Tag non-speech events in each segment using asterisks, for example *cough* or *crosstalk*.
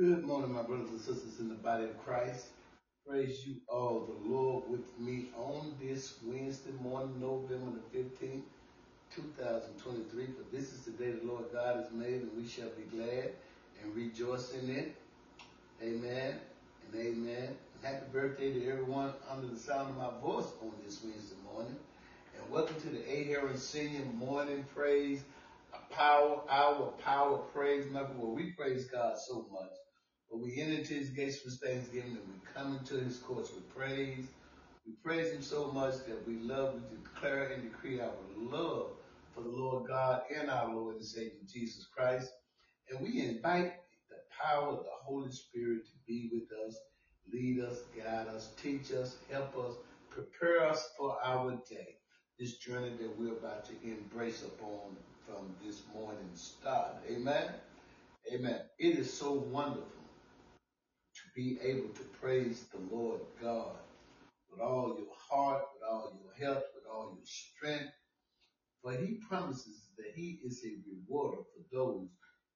Good morning, my brothers and sisters in the body of Christ. Praise you all, the Lord, with me on this Wednesday morning, November the 15th, 2023. For this is the day the Lord God has made, and we shall be glad and rejoice in it. Amen and amen. And happy birthday to everyone under the sound of my voice on this Wednesday morning. And welcome to the A. Senior Morning Praise a Power, our power praise. Remember, where we praise God so much but we enter into his gates with thanksgiving and we come into his courts with praise. We praise him so much that we love to declare and decree our love for the Lord God and our Lord and Savior Jesus Christ. And we invite the power of the Holy Spirit to be with us, lead us, guide us, teach us, help us, prepare us for our day. This journey that we're about to embrace upon from this morning start. Amen. Amen. It is so wonderful be able to praise the Lord God with all your heart, with all your health, with all your strength. For he promises that he is a rewarder for those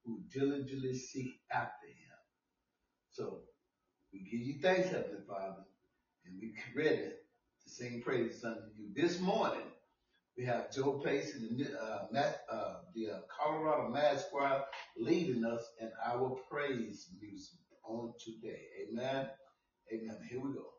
who diligently seek after him. So we give you thanks, Heavenly Father, and we're ready to sing praises unto you. This morning, we have Joe Pace and the, uh, uh, the uh, Colorado Mass Choir leading us in our praise music on today. Amen. Amen. Here we go.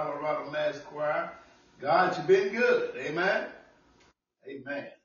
Colorado Mass Choir. God, you've been good. Amen. Amen.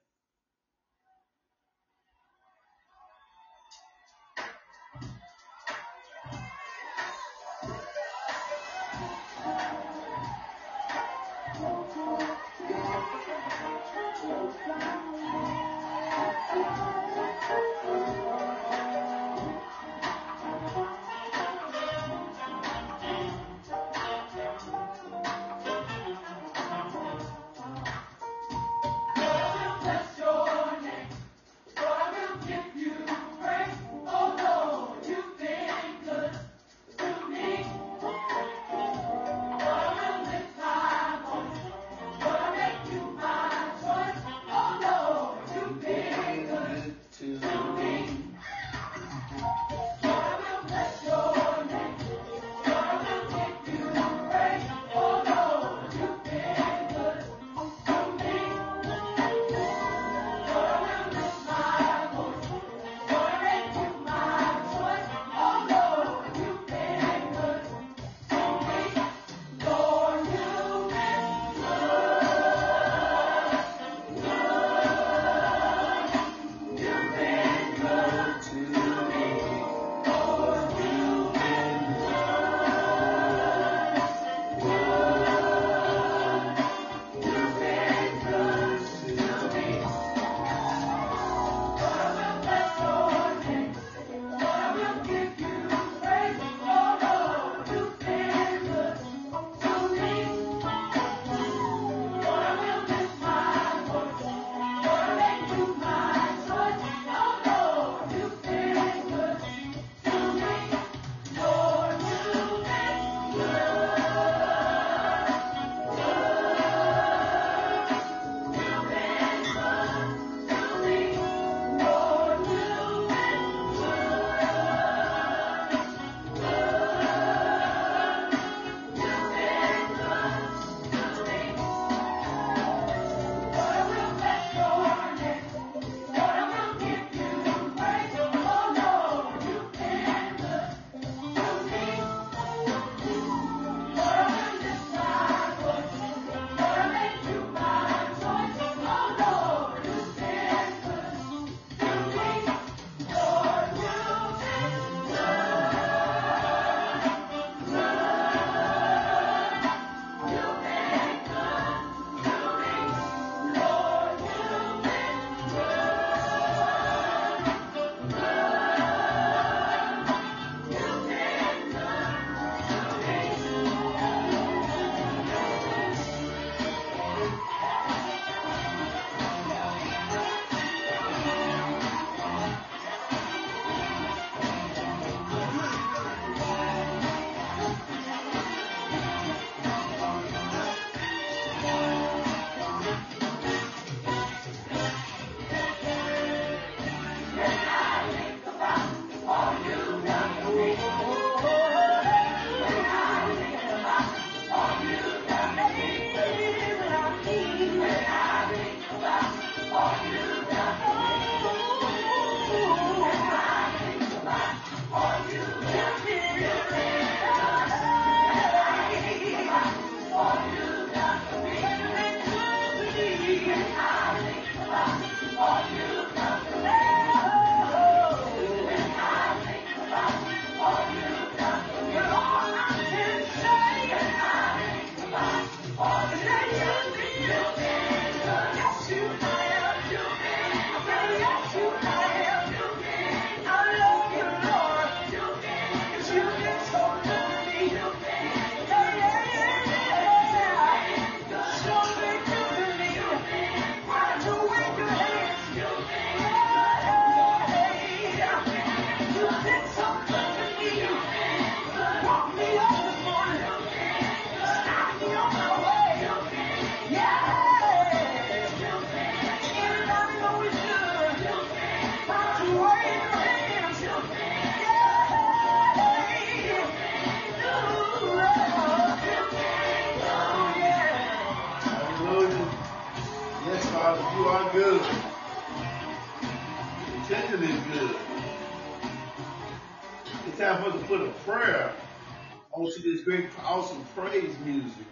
Onto this great, awesome praise music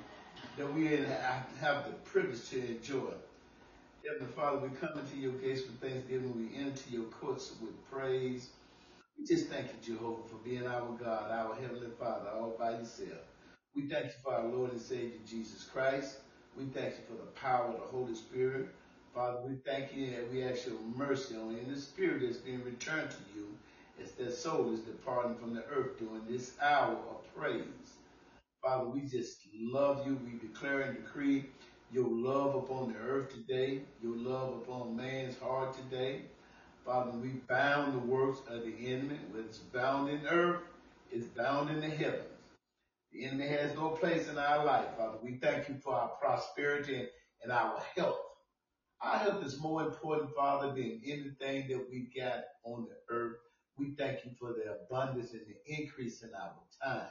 that we have the privilege to enjoy. Heavenly Father, we come into your gates with thanksgiving. We enter your courts with praise. We just thank you, Jehovah, for being our God, our Heavenly Father, all by yourself. We thank you for our Lord and Savior, Jesus Christ. We thank you for the power of the Holy Spirit. Father, we thank you and we ask your mercy on the spirit that's being returned to you as their soul is departing from the earth during this hour of praise. Father, we just love you. We declare and decree your love upon the earth today, your love upon man's heart today. Father, we bound the works of the enemy. What's bound in earth is bound in the heavens. The enemy has no place in our life, Father. We thank you for our prosperity and, and our health. Our health is more important, Father, than anything that we got on the earth. We thank you for the abundance and the increase in our time.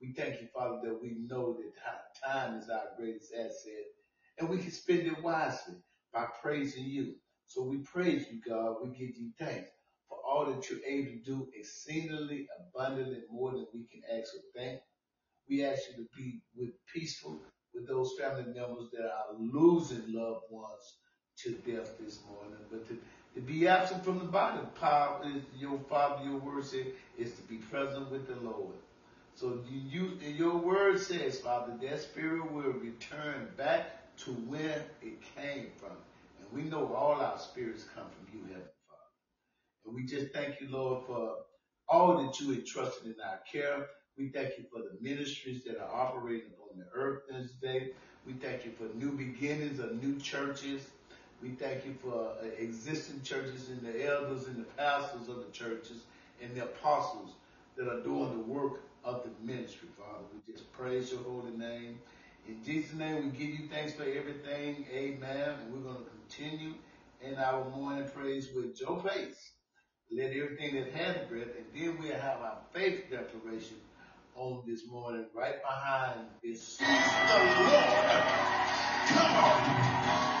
We thank you, Father, that we know that time is our greatest asset and we can spend it wisely by praising you. So we praise you, God. We give you thanks for all that you're able to do exceedingly abundantly more than we can ask or think. We ask you to be with peaceful with those family members that are losing loved ones to death this morning, but to, to be absent from the body, power is your Father, your word says, is to be present with the Lord. So you, your word says, Father, that spirit will return back to where it came from. And we know all our spirits come from you, Heavenly Father. And we just thank you, Lord, for all that you entrusted in our care. We thank you for the ministries that are operating on the earth this day. We thank you for new beginnings of new churches. We thank you for uh, existing churches and the elders and the pastors of the churches and the apostles that are doing the work of the ministry, Father. We just praise your holy name. In Jesus' name, we give you thanks for everything. Amen. And we're going to continue in our morning praise with Joe Pace. Let everything that has breath, and then we'll have our faith declaration on this morning right behind this. the Lord. Come on.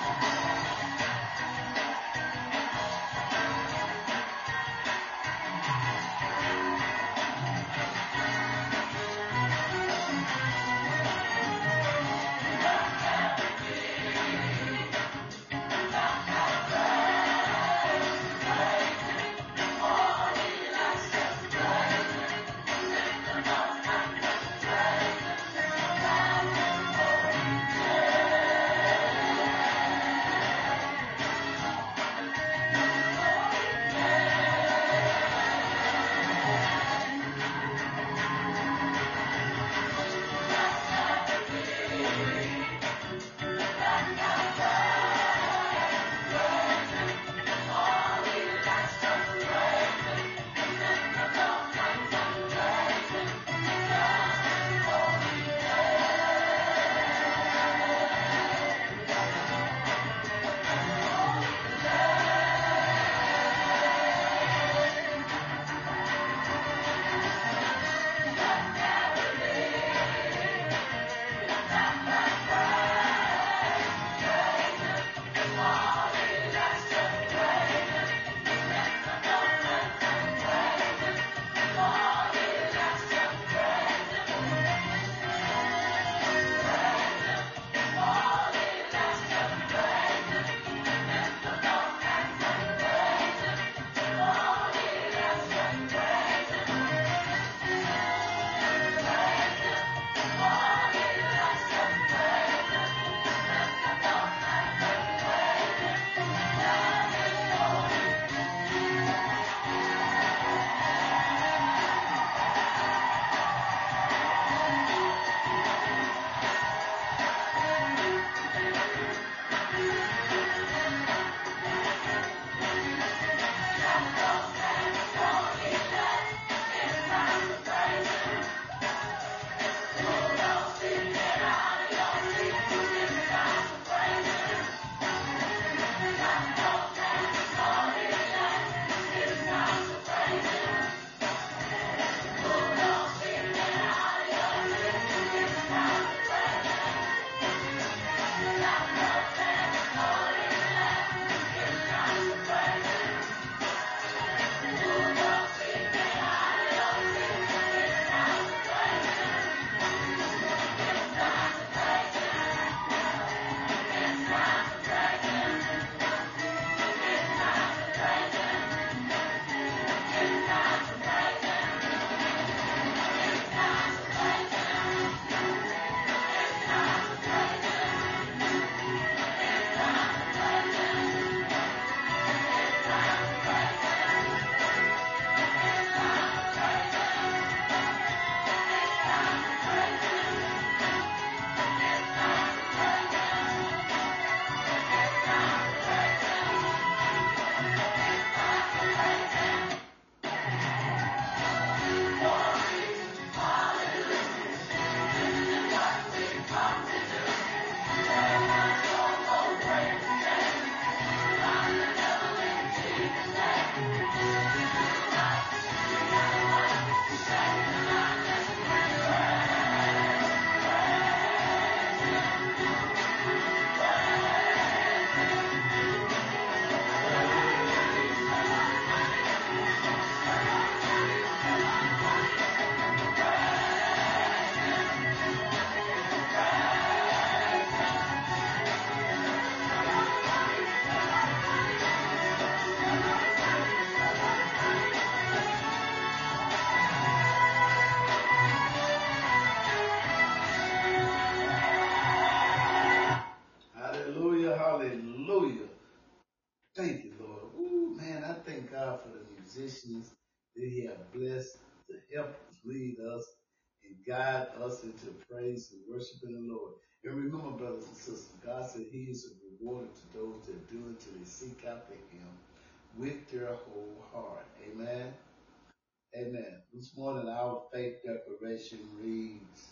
Declaration reads,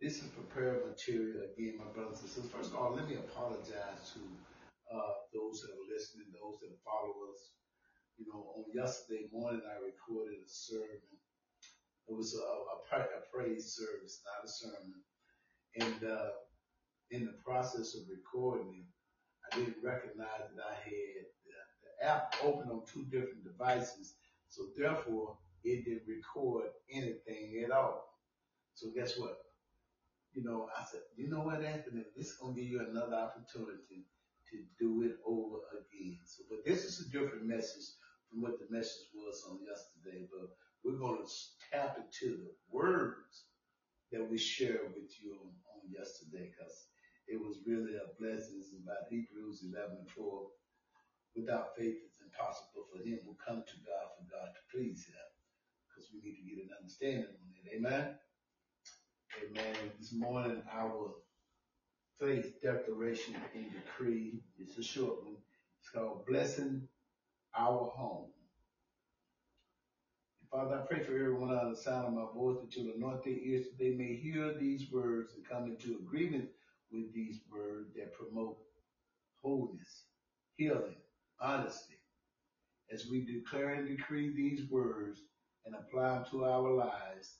this is prepared material again, my brothers and sisters. First of all, let me apologize to uh, those that are listening, those that follow us. You know, on yesterday morning, I recorded a sermon. It was a, a, a praise service, not a sermon. And uh, in the process of recording it, I didn't recognize that I had the, the app open on two different devices. So therefore, it didn't record anything at all. So guess what? You know, I said, you know what, Anthony, this is gonna give you another opportunity to do it over again. So, but this is a different message from what the message was on yesterday. But we're gonna tap into the words that we shared with you on, on yesterday, because it was really a blessing. It's about Hebrews 11 and 4. Without faith, it's impossible for him who come to God for God to please him, we need to get an understanding on. Amen. Amen. This morning, our faith declaration and decree. It's a short one. It's called Blessing Our Home. Father, I pray for everyone on the sound of my voice that you'll anoint their ears that they may hear these words and come into agreement with these words that promote wholeness, healing, honesty. As we declare and decree these words and apply them to our lives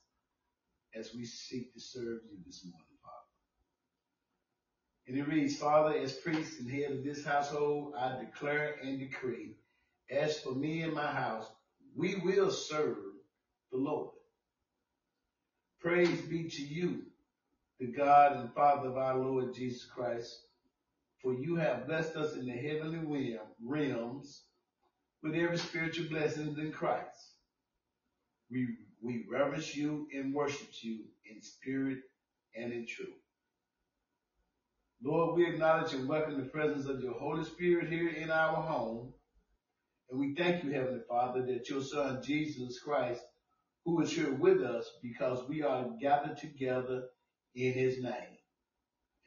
as we seek to serve you this morning. Father. And it reads, Father, as priest and head of this household, I declare and decree, as for me and my house, we will serve the Lord. Praise be to you, the God and Father of our Lord Jesus Christ, for you have blessed us in the heavenly realms with every spiritual blessing in Christ. We, we reverence you and worship you in spirit and in truth. Lord, we acknowledge and welcome the presence of your Holy Spirit here in our home. And we thank you, Heavenly Father, that your Son, Jesus Christ, who is here with us because we are gathered together in his name.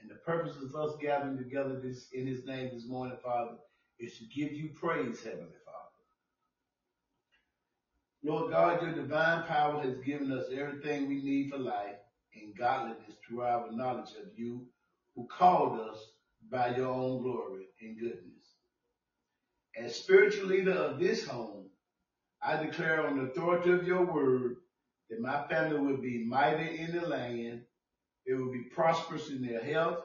And the purpose of us gathering together this, in his name this morning, Father, is to give you praise, Heavenly. Lord God, your divine power has given us everything we need for life and godliness through our knowledge of you who called us by your own glory and goodness. As spiritual leader of this home, I declare on the authority of your word that my family will be mighty in the land. It will be prosperous in their health,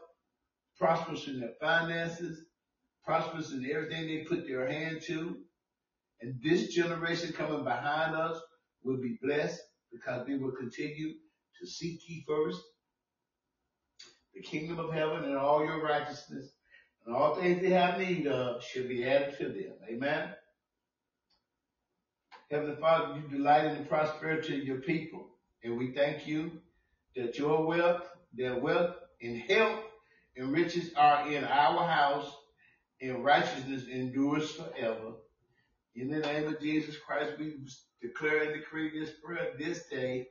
prosperous in their finances, prosperous in everything they put their hand to. And this generation coming behind us will be blessed because we will continue to seek ye first the kingdom of heaven and all your righteousness, and all things they have need of shall be added to them. Amen. Heavenly Father, you delight in the prosperity of your people, and we thank you that your wealth, their wealth and health and riches are in our house, and righteousness endures forever. In the name of Jesus Christ, we declare and decree this prayer this day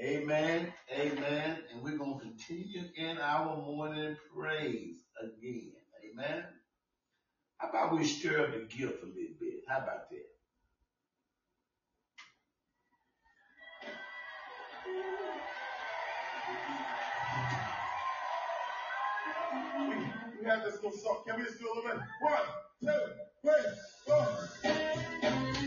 Amen. Amen. And we're going to continue in our morning praise again. Amen. How about we stir up the gift a little bit? How about that? We, we have this little song. Can we just do a little bit? One, two, three, four.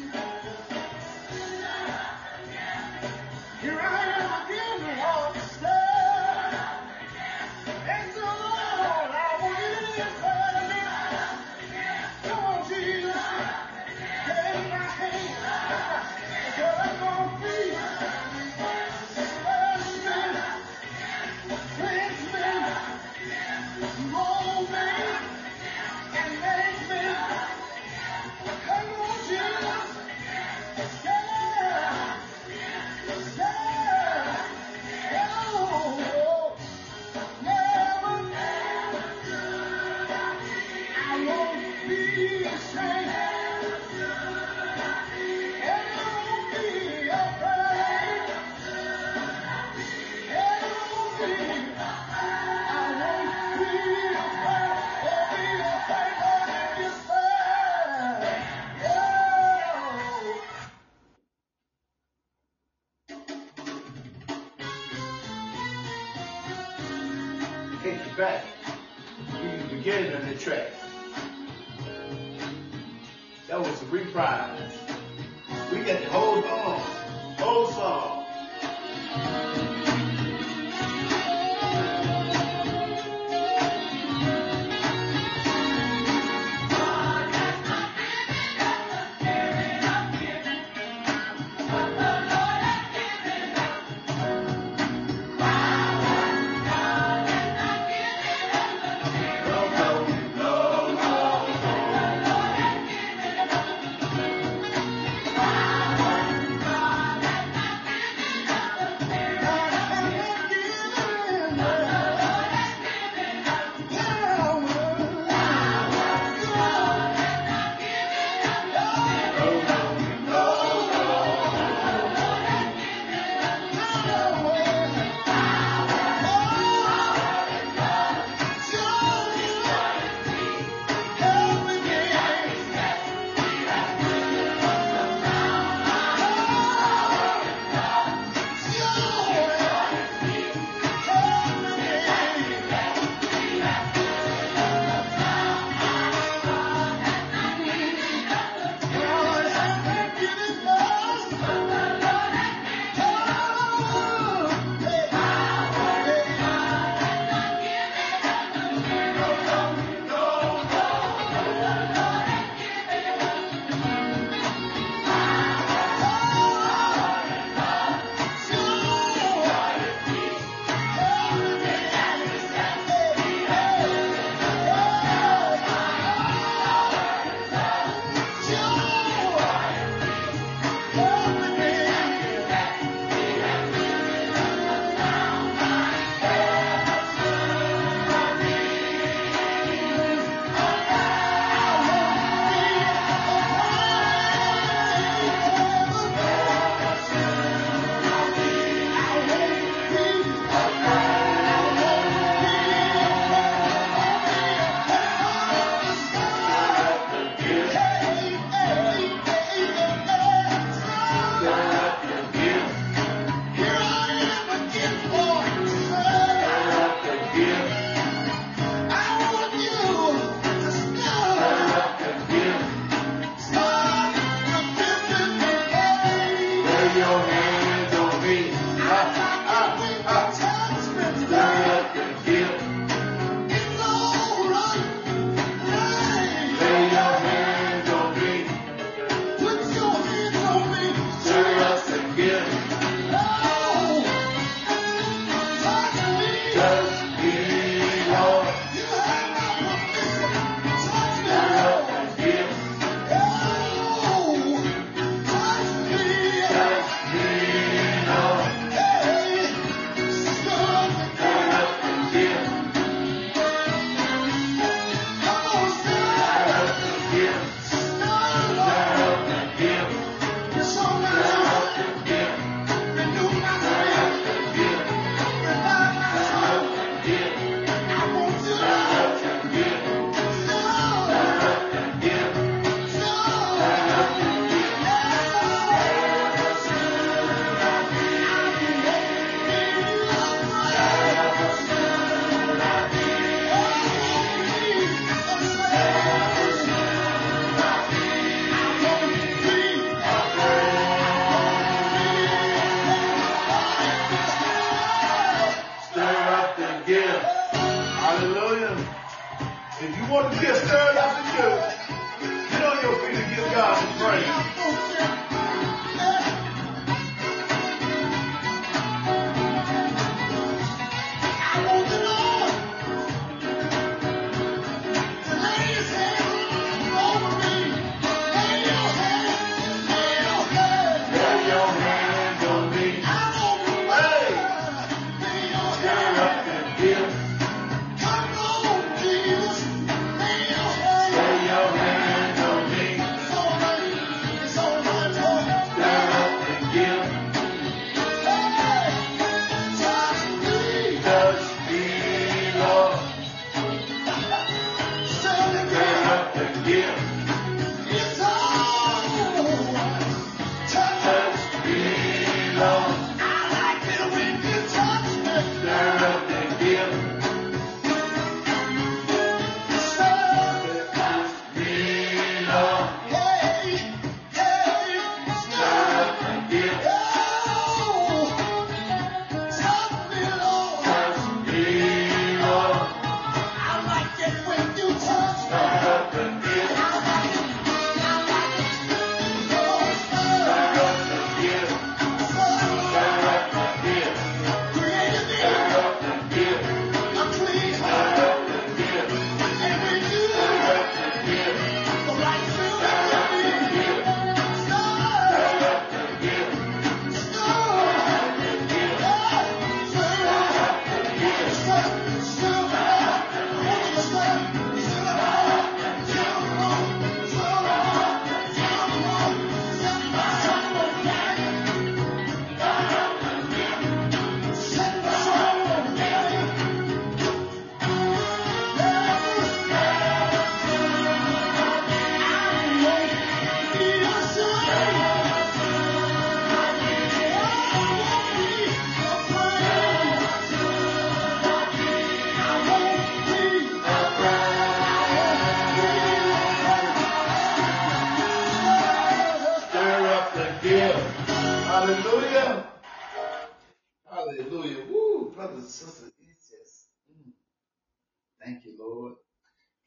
Thank you, Lord.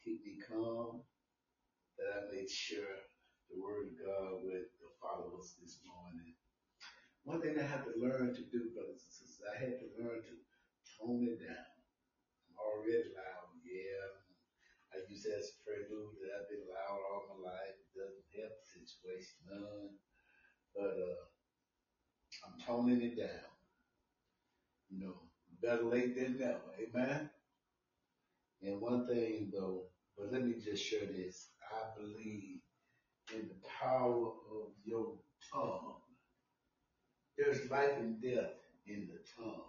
Keep me calm that I made sure the word of God would follow us this morning. One thing I had to learn to do, brothers and sisters, I had to learn to tone it down. I'm already loud, yeah. I use that as a prelude that I've been loud all my life. It doesn't help the situation none. But uh, I'm toning it down. You know, better late than never. Amen. And one thing though, but let me just share this. I believe in the power of your tongue. There's life and death in the tongue.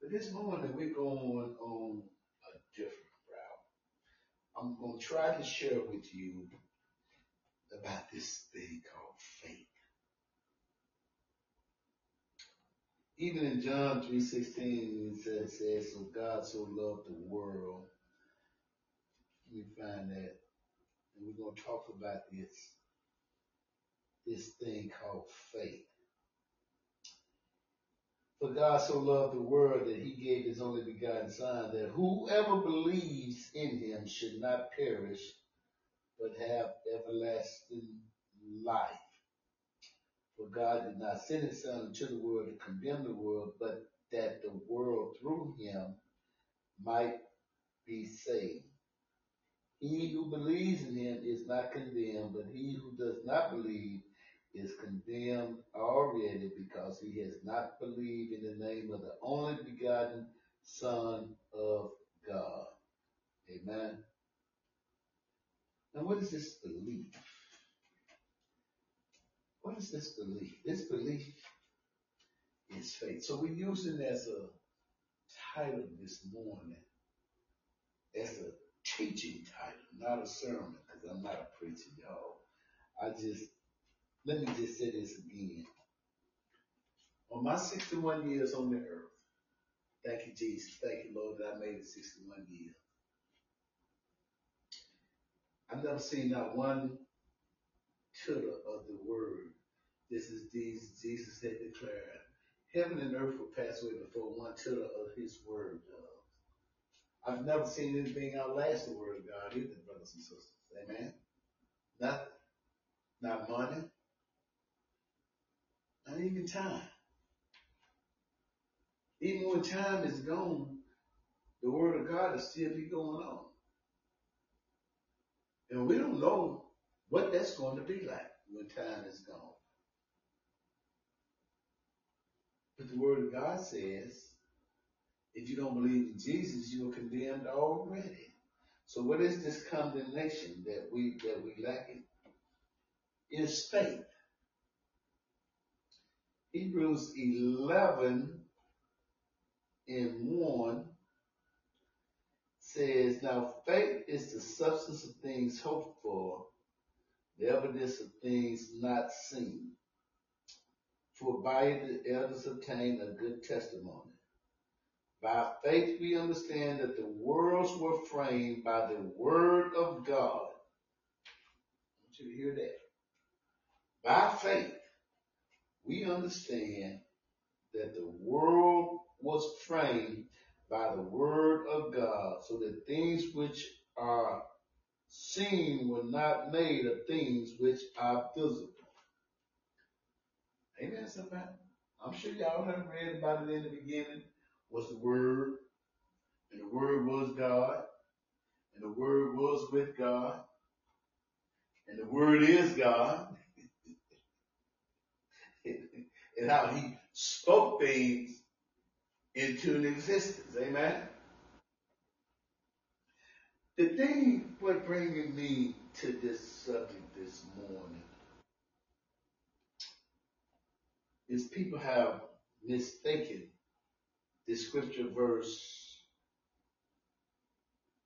But this morning we're going on a different route. I'm going to try to share with you about this thing called faith. Even in John 3.16, it says, says, so God so loved the world. Me find that. And we're going to talk about this, this thing called faith. For God so loved the world that he gave his only begotten son that whoever believes in him should not perish, but have everlasting life. For God did not send his son into the world to condemn the world, but that the world through him might be saved. He who believes in him is not condemned, but he who does not believe is condemned already because he has not believed in the name of the only begotten Son of God. Amen. Now, what is this belief? What is this belief? This belief is faith. So we're using as a title this morning, as a teaching title, not a sermon, because I'm not a preacher, y'all. I just, let me just say this again. On my 61 years on the earth, thank you, Jesus. Thank you, Lord, that I made it 61 years. I've never seen not one tittle of the word. This is Jesus. Had declared, heaven and earth will pass away before one tittle of his word does. I've never seen anything outlast the word of God either, brothers and sisters. Amen. Nothing. Not money. Not even time. Even when time is gone, the word of God is still be going on. And we don't know what that's going to be like when time is gone. But the word of God says, if you don't believe in Jesus, you are condemned already. So what is this condemnation that we that we lacking? Is faith. Hebrews 11 and 1 says, Now faith is the substance of things hoped for, the evidence of things not seen. For by it the elders obtained a good testimony. By faith we understand that the worlds were framed by the word of God. Want you hear that. By faith we understand that the world was framed by the word of God, so that things which are seen were not made of things which are visible. Amen, somebody? I'm sure y'all have read about it in the beginning. Was the Word, and the Word was God, and the Word was with God, and the Word is God, *laughs* and how He spoke things into an existence. Amen. The thing what bringing me to this subject this morning is people have mistaken the scripture verse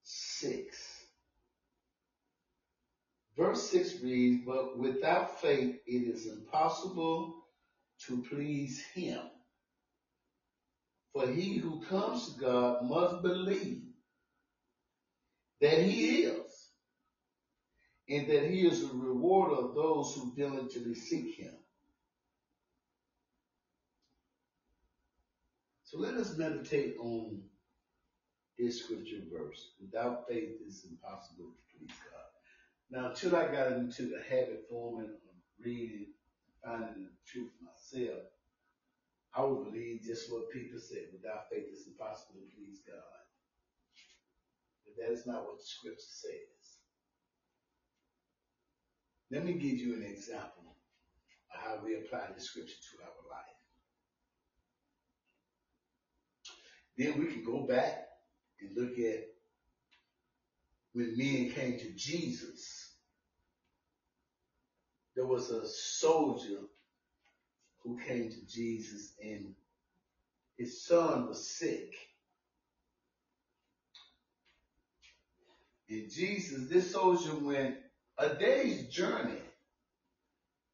six. Verse six reads, But without faith it is impossible to please him. For he who comes to God must believe that he is, and that he is a rewarder of those who diligently seek him. Let us meditate on this scripture verse. Without faith, it's impossible to please God. Now, until I got into the habit forming of reading, and finding the truth myself, I would believe just what people said. Without faith, it's impossible to please God. But that is not what the scripture says. Let me give you an example of how we apply the scripture to our life. Then we can go back and look at when men came to Jesus. There was a soldier who came to Jesus and his son was sick. And Jesus, this soldier went a day's journey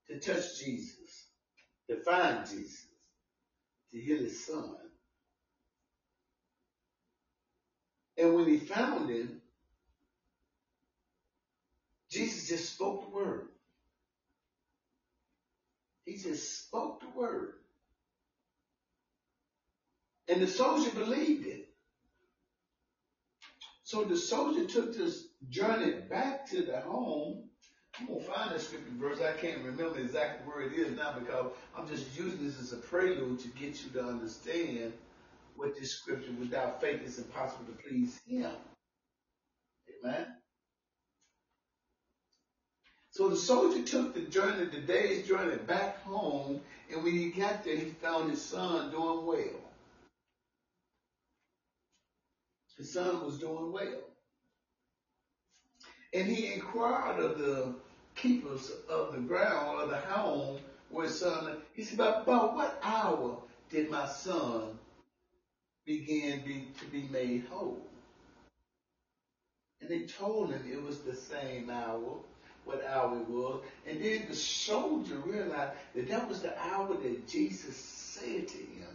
to touch Jesus, to find Jesus, to heal his son. And when he found him, Jesus just spoke the word. He just spoke the word. And the soldier believed it. So the soldier took this journey back to the home. I'm gonna find that scripture verse. I can't remember exactly where it is now because I'm just using this as a prelude to get you to understand what this scripture without faith it's impossible to please him. Amen. So the soldier took the journey, the day's journey back home, and when he got there, he found his son doing well. His son was doing well. And he inquired of the keepers of the ground of the home where his son, he said, about what hour did my son begin be, to be made whole? And they told him it was the same hour what hour it was. And then the soldier realized that that was the hour that Jesus said to him,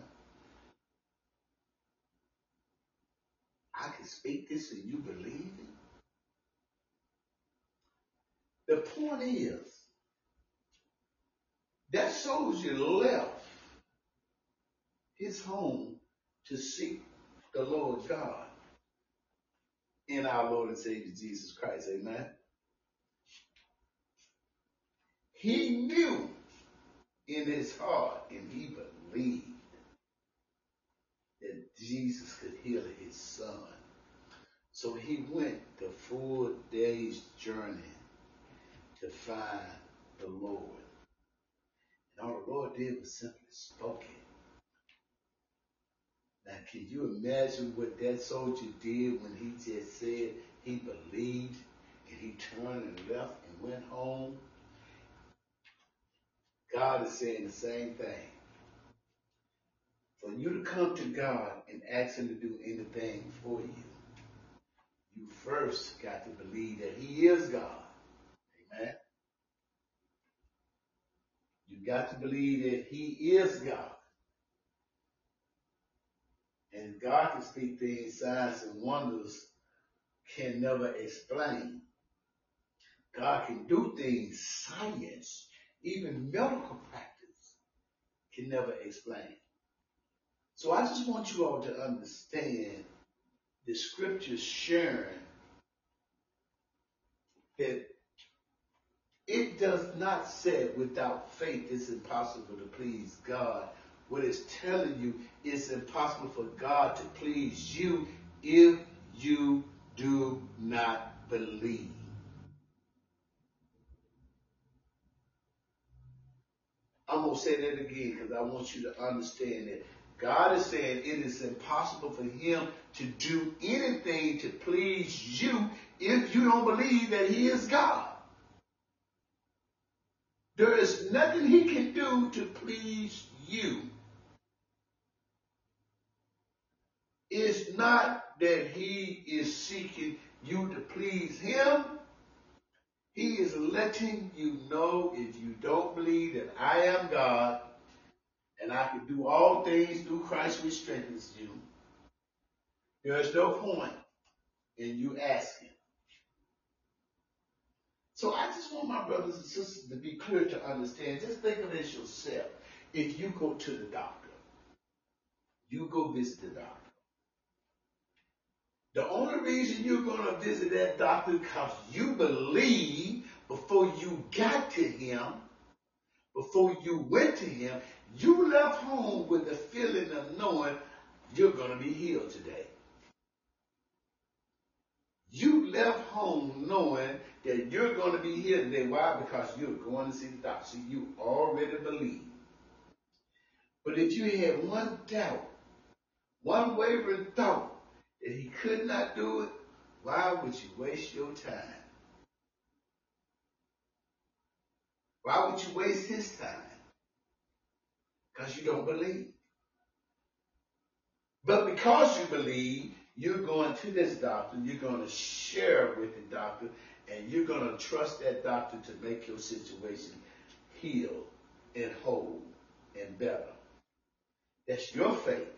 I can speak this and you believe it. The point is, that soldier left his home to seek the Lord God in our Lord and Savior Jesus Christ. Amen. He knew in his heart and he believed that Jesus could heal his son. So he went the full day's journey to find the Lord. And all the Lord did was simply spoke it. Now, can you imagine what that soldier did when he just said he believed and he turned and left and went home? God is saying the same thing. For you to come to God and ask Him to do anything for you, you first got to believe that He is God. Amen. You got to believe that He is God. And God can speak things, signs and wonders can never explain. God can do things science even medical practice can never explain. So I just want you all to understand the scriptures sharing that it does not say without faith it's impossible to please God. What it's telling you it's impossible for God to please you if you do not believe. I'm going to say that again because I want you to understand that God is saying it is impossible for him to do anything to please you if you don't believe that he is God. There is nothing he can do to please you. It's not that he is seeking you to please him. He is letting you know if you don't believe that I am God and I can do all things through Christ which strengthens you, there is no point in you asking. So I just want my brothers and sisters to be clear to understand. Just think of this yourself. If you go to the doctor you go visit the doctor. The only reason you're going to visit that doctor because you believe before you got to him, before you went to him, you left home with the feeling of knowing you're going to be healed today. You left home knowing that you're going to be healed today. Why? Because you're going to see the doctor. See, you already believe. But if you had one doubt, one wavering thought that he could not do it, why would you waste your time? Why would you waste his time? Because you don't believe. But because you believe, you're going to this doctor, you're going to share with the doctor, and you're going to trust that doctor to make your situation heal and whole and better. That's your faith.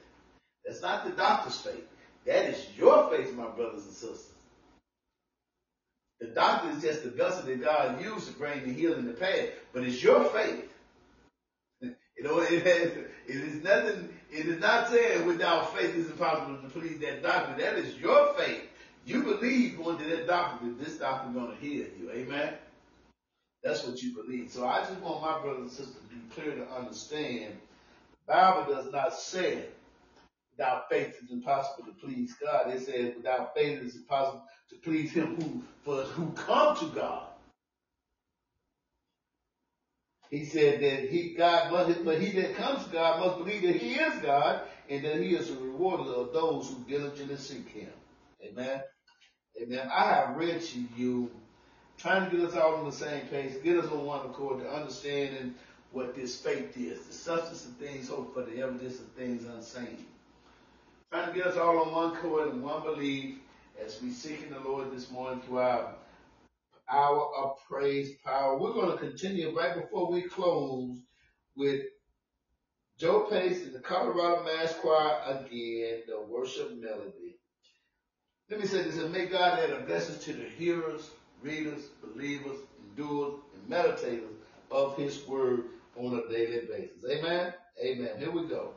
That's not the doctor's faith. That is your faith, my brothers and sisters. The doctor is just the vessel that God used to bring the healing to pass, but it's your faith. *laughs* You know, it, has, it is nothing, it is not saying without faith it's impossible to please that doctor. That is your faith. You believe going to that doctor that this doctor is going to heal you. Amen? That's what you believe. So I just want my brothers and sisters to be clear to understand the Bible does not say without faith it's impossible to please God. It says without faith it's impossible to please him who for who come to God. He said that he God must, but he that comes to God must believe that he is God and that he is a rewarder of those who diligently seek him. Amen. Amen. I have read to you, trying to get us all on the same page, get us on one accord to understanding what this faith is, the substance of things hoped for, the evidence of things unseen. Trying to get us all on one accord and one belief as we seek in the Lord this morning through our hour of praise power. We're going to continue right before we close with Joe Pace and the Colorado Mass Choir again, the worship melody. Let me say this, and may God add a blessing to the hearers, readers, believers, endurers, and meditators of his word on a daily basis. Amen? Amen. Here we go.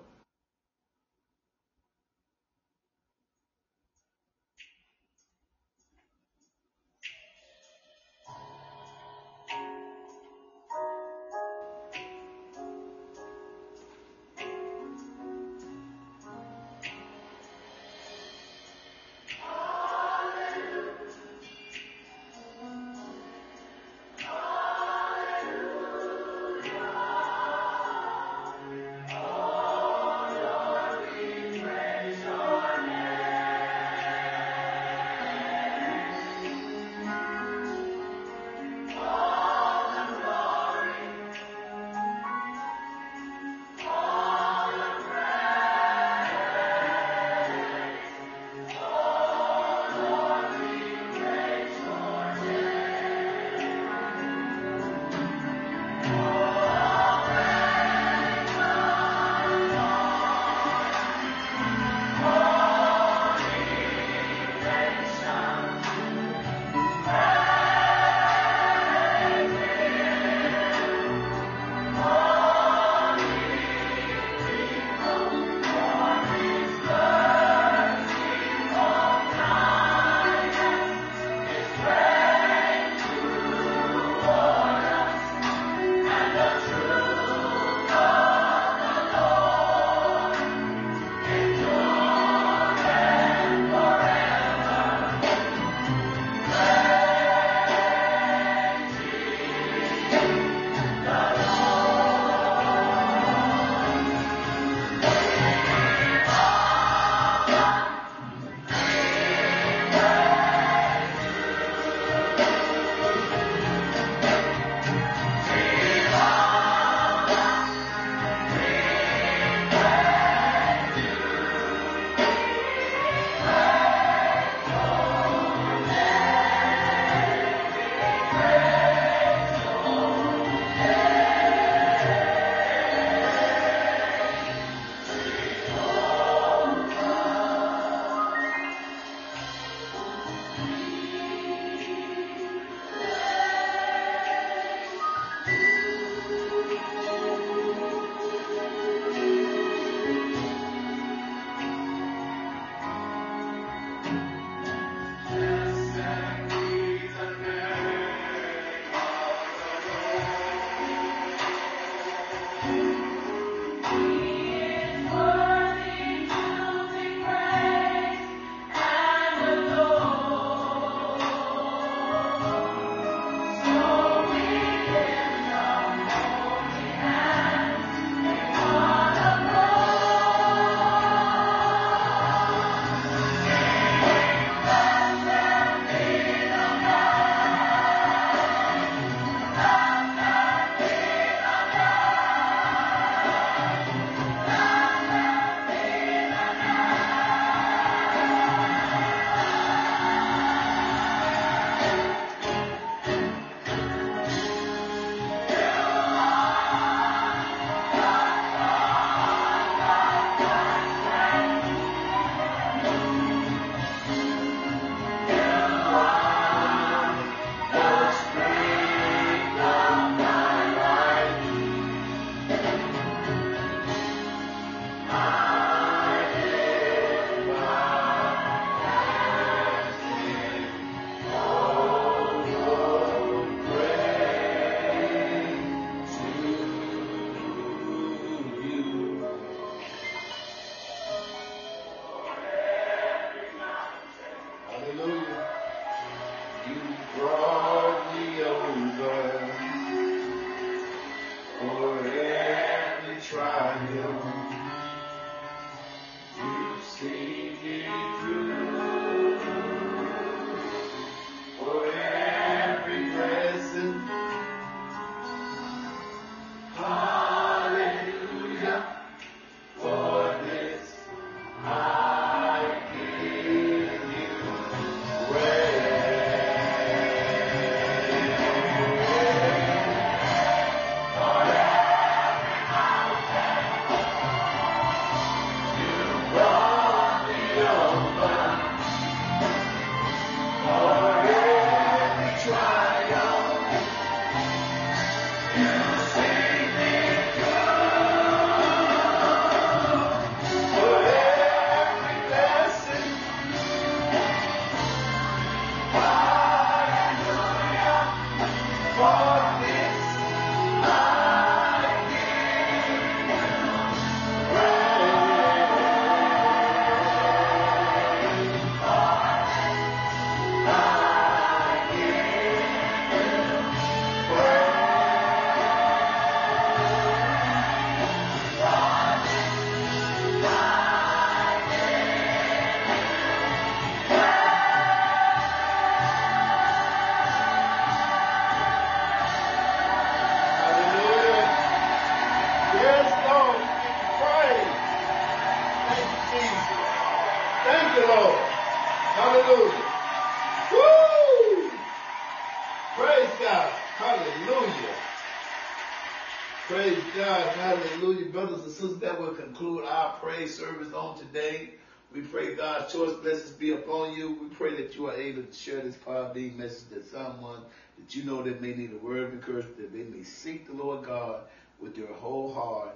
To share this Podbean message to someone that you know that may need a word of encouragement, that they may seek the Lord God with their whole heart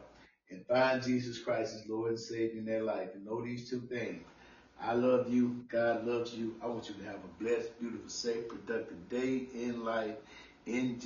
and find Jesus Christ as Lord and Savior in their life. And know these two things. I love you. God loves you. I want you to have a blessed, beautiful, safe, productive day in life in Jesus.